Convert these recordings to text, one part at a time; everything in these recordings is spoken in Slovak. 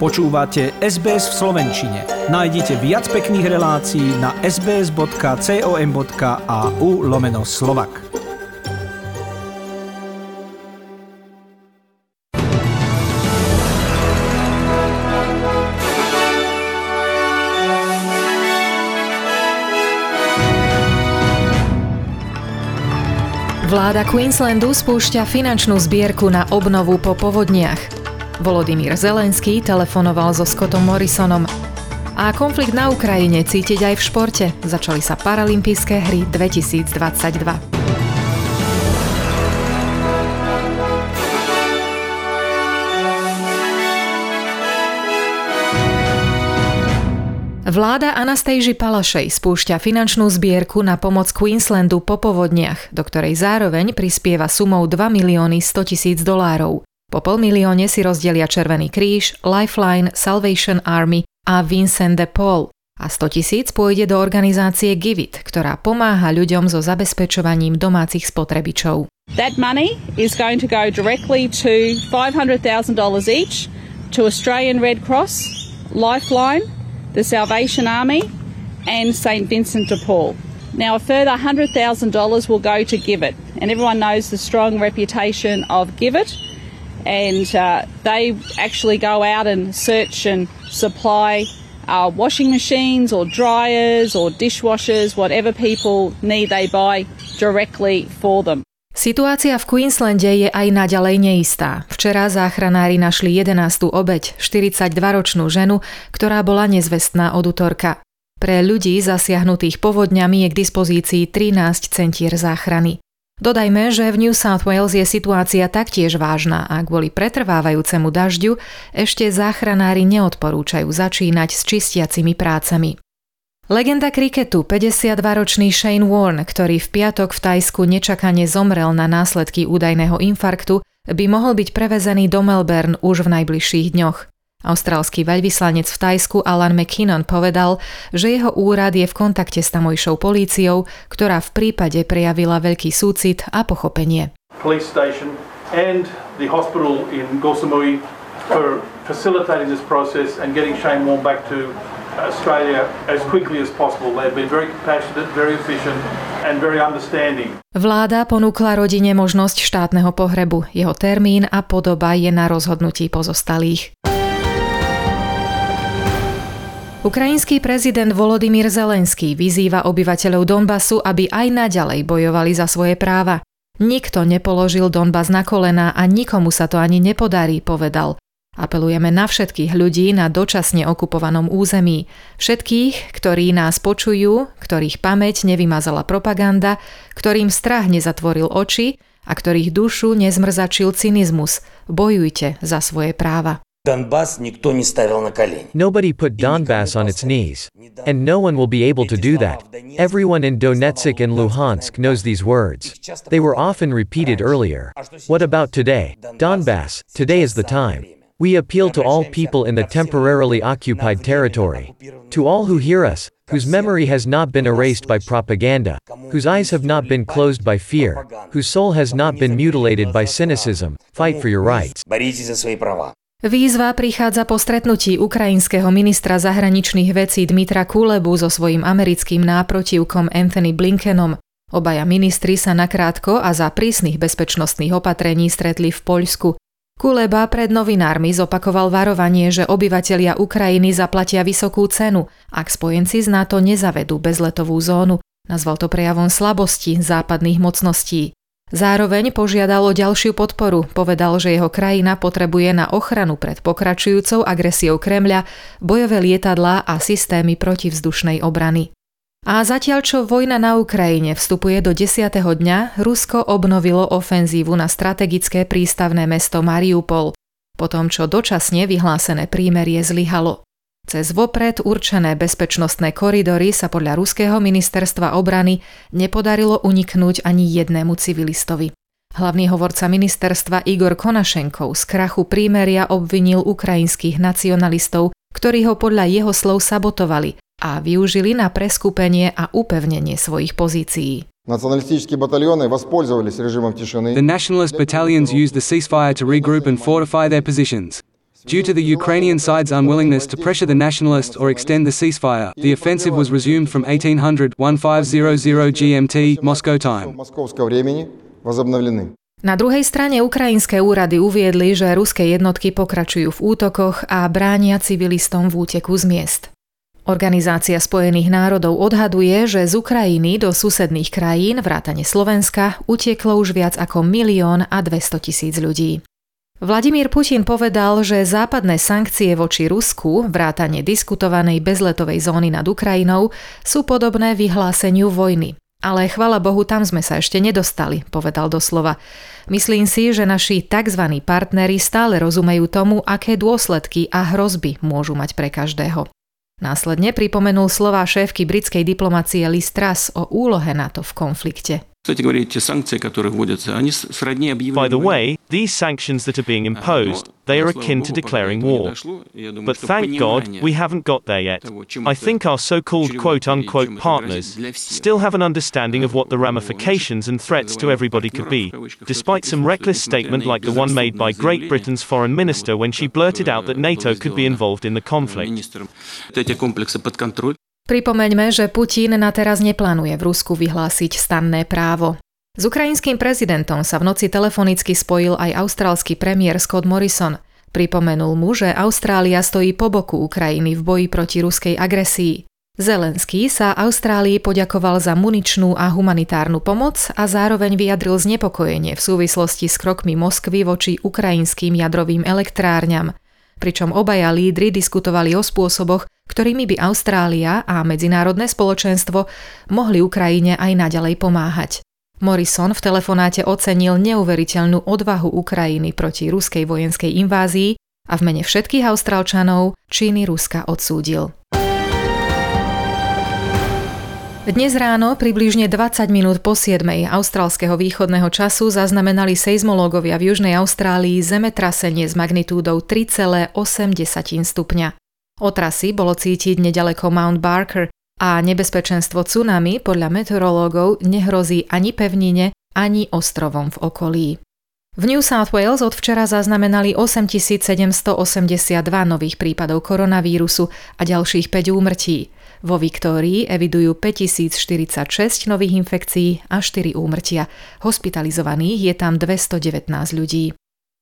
Počúvate SBS v Slovenčine. Nájdite viac pekných relácií na sbs.com.au lomeno slovak. Vláda Queenslandu spúšťa finančnú zbierku na obnovu po povodniach. Volodymyr Zelenský telefonoval so Scottom Morrisonom. A konflikt na Ukrajine cítiť aj v športe. Začali sa paralympijské hry 2022. Vláda Anastejži Palašej spúšťa finančnú zbierku na pomoc Queenslandu po povodniach, do ktorej zároveň prispieva sumou 2 milióny 100 tisíc dolárov. Po pol milióne si rozdelia Červený kríž, Lifeline, Salvation Army a Vincent de Paul a 100 tisíc pôjde do organizácie Givit, ktorá pomáha ľuďom so zabezpečovaním domácich spotrebičov. That money is going to go directly to $500,000 each to Australian Red Cross, Lifeline, the Salvation Army and St Vincent de Paul. Now, a further $100,000 will go to Givit, and everyone knows the strong reputation of Givit and uh, they actually go out and search and supply uh, washing machines or dryers or dishwashers, whatever people need, they buy directly for them. Situácia v Queenslande je aj naďalej neistá. Včera záchranári našli 11. obeď, 42-ročnú ženu, ktorá bola nezvestná od útorka. Pre ľudí zasiahnutých povodňami je k dispozícii 13 centier záchrany. Dodajme, že v New South Wales je situácia taktiež vážna a kvôli pretrvávajúcemu dažďu ešte záchranári neodporúčajú začínať s čistiacimi prácami. Legenda kriketu 52-ročný Shane Warne, ktorý v piatok v Tajsku nečakane zomrel na následky údajného infarktu, by mohol byť prevezený do Melbourne už v najbližších dňoch. Austrálsky veľvyslanec v Tajsku Alan McKinnon povedal, že jeho úrad je v kontakte s tamojšou políciou, ktorá v prípade prejavila veľký súcit a pochopenie. Police station and the hospital in Gorsamui for facilitating this process and getting Shane Warne back to Australia as quickly as possible. They've been very compassionate, very efficient and very understanding. Vláda ponúkla rodine možnosť štátneho pohrebu. Jeho termín a podoba je na rozhodnutí pozostalých. Ukrajinský prezident Volodymyr Zelenský vyzýva obyvateľov Donbasu, aby aj naďalej bojovali za svoje práva. Nikto nepoložil Donbas na kolena a nikomu sa to ani nepodarí, povedal. Apelujeme na všetkých ľudí na dočasne okupovanom území. Všetkých, ktorí nás počujú, ktorých pamäť nevymazala propaganda, ktorým strach nezatvoril oči a ktorých dušu nezmrzačil cynizmus. Bojujte za svoje práva. Nobody put Donbass on its knees. And no one will be able to do that. Everyone in Donetsk and Luhansk knows these words. They were often repeated earlier. What about today? Donbass, today is the time. We appeal to all people in the temporarily occupied territory. To all who hear us, whose memory has not been erased by propaganda, whose eyes have not been closed by fear, whose soul has not been mutilated by cynicism, fight for your rights. Výzva prichádza po stretnutí ukrajinského ministra zahraničných vecí Dmitra Kulebu so svojím americkým náprotivkom Anthony Blinkenom. Obaja ministri sa nakrátko a za prísnych bezpečnostných opatrení stretli v Poľsku. Kuleba pred novinármi zopakoval varovanie, že obyvatelia Ukrajiny zaplatia vysokú cenu, ak spojenci z NATO nezavedú bezletovú zónu. Nazval to prejavom slabosti západných mocností. Zároveň požiadal o ďalšiu podporu, povedal, že jeho krajina potrebuje na ochranu pred pokračujúcou agresiou Kremľa bojové lietadlá a systémy protivzdušnej obrany. A zatiaľ čo vojna na Ukrajine vstupuje do 10. dňa, Rusko obnovilo ofenzívu na strategické prístavné mesto Mariupol, po tom čo dočasne vyhlásené prímerie zlyhalo. Cez vopred určené bezpečnostné koridory sa podľa ruského ministerstva obrany nepodarilo uniknúť ani jednému civilistovi. Hlavný hovorca ministerstva Igor Konašenkov z krachu prímeria obvinil ukrajinských nacionalistov, ktorí ho podľa jeho slov sabotovali a využili na preskupenie a upevnenie svojich pozícií. The nationalist battalions used the ceasefire to regroup and fortify their positions. Due to the Ukrainian side's unwillingness to pressure the nationalists or extend the ceasefire, the offensive was resumed from 1800 1500 GMT Moscow time. Na druhej strane ukrajinské úrady uviedli, že ruské jednotky pokračujú v útokoch a bránia civilistom v úteku z miest. Organizácia Spojených národov odhaduje, že z Ukrajiny do susedných krajín vrátane Slovenska utieklo už viac ako milión a 200 tisíc ľudí. Vladimír Putin povedal, že západné sankcie voči Rusku, vrátane diskutovanej bezletovej zóny nad Ukrajinou, sú podobné vyhláseniu vojny. Ale chvala Bohu, tam sme sa ešte nedostali, povedal doslova. Myslím si, že naši tzv. partneri stále rozumejú tomu, aké dôsledky a hrozby môžu mať pre každého. Následne pripomenul slová šéfky britskej diplomacie Liz Truss o úlohe NATO v konflikte. By the way, these sanctions that are being imposed, they are akin to declaring war. But thank God, we haven't got there yet. I think our so called quote unquote partners still have an understanding of what the ramifications and threats to everybody could be, despite some reckless statement like the one made by Great Britain's foreign minister when she blurted out that NATO could be involved in the conflict. Pripomeňme, že Putin na teraz neplánuje v Rusku vyhlásiť stanné právo. S ukrajinským prezidentom sa v noci telefonicky spojil aj austrálsky premiér Scott Morrison. Pripomenul mu, že Austrália stojí po boku Ukrajiny v boji proti ruskej agresii. Zelenský sa Austrálii poďakoval za muničnú a humanitárnu pomoc a zároveň vyjadril znepokojenie v súvislosti s krokmi Moskvy voči ukrajinským jadrovým elektrárňam. Pričom obaja lídry diskutovali o spôsoboch, ktorými by Austrália a medzinárodné spoločenstvo mohli Ukrajine aj naďalej pomáhať. Morrison v telefonáte ocenil neuveriteľnú odvahu Ukrajiny proti ruskej vojenskej invázii a v mene všetkých Austrálčanov činy Ruska odsúdil. Dnes ráno, približne 20 minút po 7. austrálskeho východného času zaznamenali seizmológovia v Južnej Austrálii zemetrasenie s magnitúdou 3,8 stupňa. Otrasy bolo cítiť nedaleko Mount Barker a nebezpečenstvo tsunami podľa meteorológov nehrozí ani pevnine, ani ostrovom v okolí. V New South Wales od včera zaznamenali 8782 nových prípadov koronavírusu a ďalších 5 úmrtí. Vo Viktórii evidujú 5046 nových infekcií a 4 úmrtia. Hospitalizovaných je tam 219 ľudí.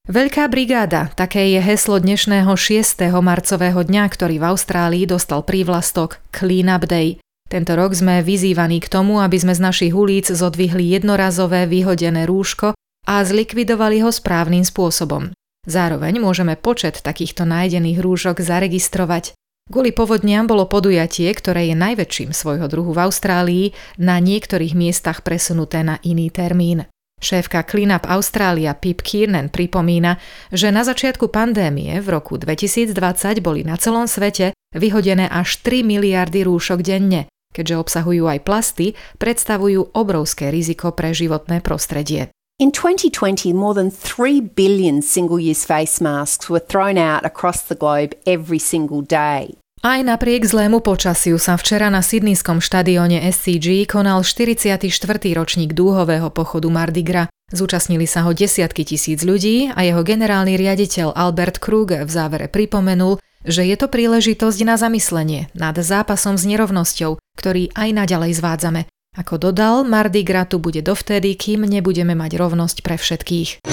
Veľká brigáda, také je heslo dnešného 6. marcového dňa, ktorý v Austrálii dostal prívlastok Clean Up Day. Tento rok sme vyzývaní k tomu, aby sme z našich ulic zodvihli jednorazové vyhodené rúško a zlikvidovali ho správnym spôsobom. Zároveň môžeme počet takýchto nájdených rúšok zaregistrovať. Kvôli povodniam bolo podujatie, ktoré je najväčším svojho druhu v Austrálii, na niektorých miestach presunuté na iný termín. Šéfka Cleanup Australia Pip Kiernan pripomína, že na začiatku pandémie v roku 2020 boli na celom svete vyhodené až 3 miliardy rúšok denne. Keďže obsahujú aj plasty, predstavujú obrovské riziko pre životné prostredie. In 2020, more than 3 billion single use face masks were thrown out across the globe every single day. Aj napriek zlému počasiu sa včera na sydnýskom štadióne SCG konal 44. ročník dúhového pochodu Mardi Gras. Zúčastnili sa ho desiatky tisíc ľudí a jeho generálny riaditeľ Albert Kruger v závere pripomenul, že je to príležitosť na zamyslenie nad zápasom s nerovnosťou, ktorý aj naďalej zvádzame. Ako dodal, Mardi Gras tu bude dovtedy, kým nebudeme mať rovnosť pre všetkých.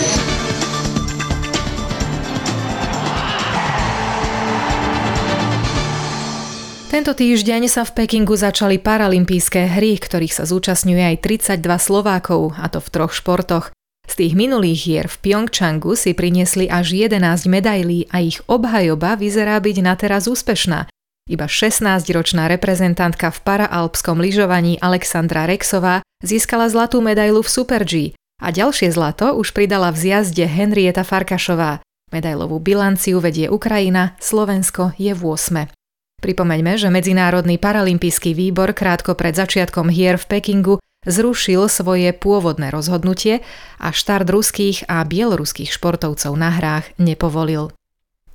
Tento týždeň sa v Pekingu začali paralympijské hry, ktorých sa zúčastňuje aj 32 Slovákov, a to v troch športoch. Z tých minulých hier v Pyeongchangu si priniesli až 11 medailí a ich obhajoba vyzerá byť na teraz úspešná. Iba 16-ročná reprezentantka v paraalpskom lyžovaní Alexandra Rexová získala zlatú medailu v Super G a ďalšie zlato už pridala v zjazde Henrieta Farkašová. Medailovú bilanciu vedie Ukrajina, Slovensko je v 8. Pripomeňme, že Medzinárodný paralympijský výbor krátko pred začiatkom hier v Pekingu zrušil svoje pôvodné rozhodnutie a štart ruských a bieloruských športovcov na hrách nepovolil.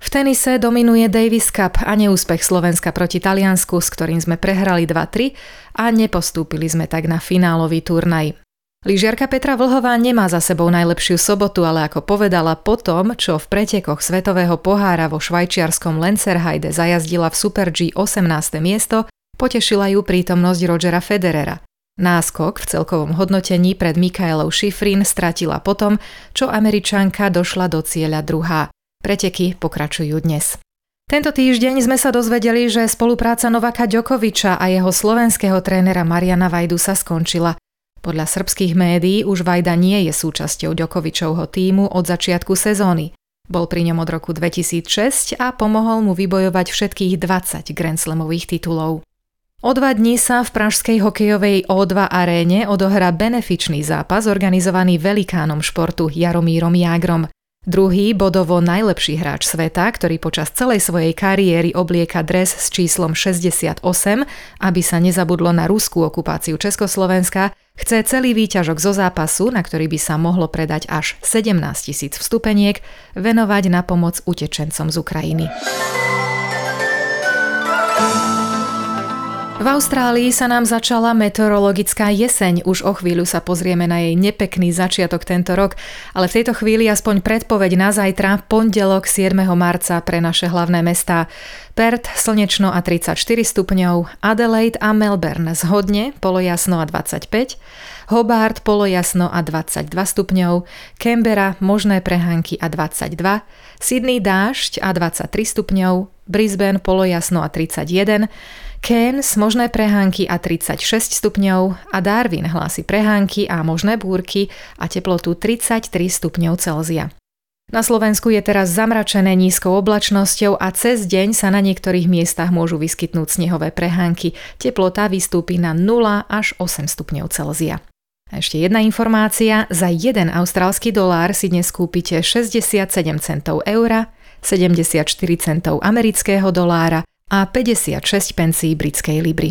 V tenise dominuje Davis Cup a neúspech Slovenska proti Taliansku, s ktorým sme prehrali 2-3 a nepostúpili sme tak na finálový turnaj. Lyžiarka Petra Vlhová nemá za sebou najlepšiu sobotu, ale ako povedala po tom, čo v pretekoch Svetového pohára vo švajčiarskom Lenzerheide zajazdila v Super G 18. miesto, potešila ju prítomnosť Rogera Federera. Náskok v celkovom hodnotení pred Mikaelou Schifrin stratila potom, čo Američanka došla do cieľa druhá. Preteky pokračujú dnes. Tento týždeň sme sa dozvedeli, že spolupráca Novaka Ďokoviča a jeho slovenského trénera Mariana Vajdu sa skončila. Podľa srbských médií už Vajda nie je súčasťou Ďokovičovho týmu od začiatku sezóny. Bol pri ňom od roku 2006 a pomohol mu vybojovať všetkých 20 Grand Slamových titulov. O dva dní sa v pražskej hokejovej O2 aréne odohrá benefičný zápas organizovaný velikánom športu Jaromírom Jágrom. Druhý bodovo najlepší hráč sveta, ktorý počas celej svojej kariéry oblieka dres s číslom 68, aby sa nezabudlo na ruskú okupáciu Československa, chce celý výťažok zo zápasu, na ktorý by sa mohlo predať až 17 tisíc vstupeniek, venovať na pomoc utečencom z Ukrajiny. V Austrálii sa nám začala meteorologická jeseň. Už o chvíľu sa pozrieme na jej nepekný začiatok tento rok, ale v tejto chvíli aspoň predpoveď na zajtra, pondelok 7. marca pre naše hlavné mestá. Perth slnečno a 34 stupňov, Adelaide a Melbourne zhodne, polojasno a 25, Hobart polojasno a 22 stupňov, Canberra možné prehánky a 22, Sydney dážď a 23 stupňov, Brisbane polojasno a 31, Cairns možné prehánky a 36 stupňov a Darwin hlási prehánky a možné búrky a teplotu 33 stupňov Celzia. Na Slovensku je teraz zamračené nízkou oblačnosťou a cez deň sa na niektorých miestach môžu vyskytnúť snehové prehánky. Teplota vystúpi na 0 až 8 stupňov Celzia. A ešte jedna informácia, za 1 austrálsky dolár si dnes kúpite 67 centov eura, 74 centov amerického dolára a 56 pencí britskej libry.